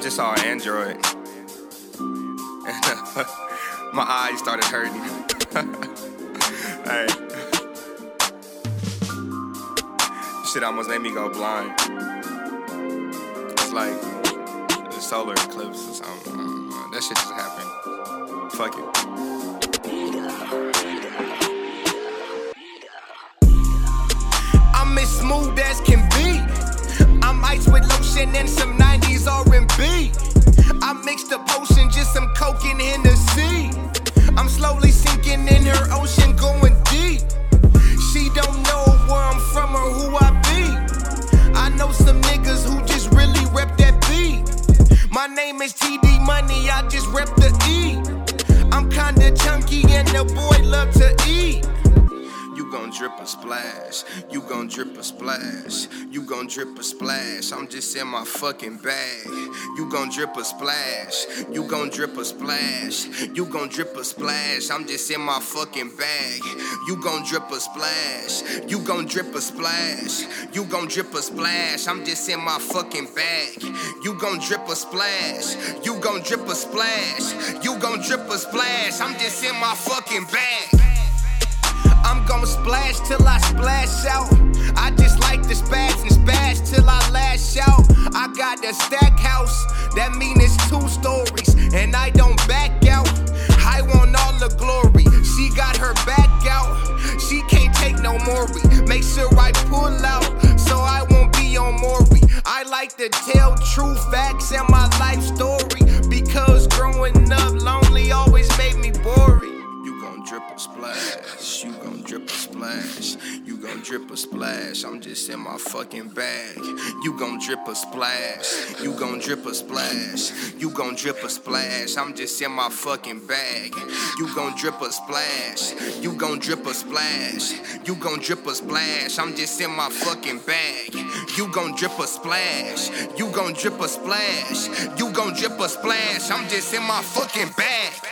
I just saw an android. And my eyes started hurting. hey. Shit almost made me go blind. It's like a solar eclipse or something. That shit just happened. Fuck it. I'm as smooth as can be. I'm ice with lotion and name is TD Money, I just rep the E. I'm kinda chunky and the boy love to eat. You gon' drip a splash. You gon' drip a splash. You gon' drip a splash. I'm just in my fucking bag. You gon' drip a splash. You gon' drip a splash. You gon' drip a splash. I'm just in my fucking bag. You gon' drip a splash. You gon' drip a splash. You gon' drip a splash. I'm just in my fucking bag. You gon' drip a splash. You gon' drip a splash. You gon' drip a splash. I'm just in my fucking bag. I'm gon' splash till I splash out. I just like to spaz and spaz till I lash out. I got a stack house, that mean it's two stories, and I don't back out. I want all the glory. She got her back out, she can't take no more. We Make sure I pull out, so I won't be on Maury. I like to tell true facts and splash. You gon' drip a splash. You gon' drip a splash. I'm just in my fucking bag. You gon' drip a splash. You gon' drip a splash. You gon' drip a splash. I'm just in my fucking bag. You gon' drip a splash. You gon' drip a splash. You gon' drip a splash. I'm just in my fucking bag. You gon' drip a splash. You gon' drip a splash. You gon' drip a splash. I'm just in my fucking bag.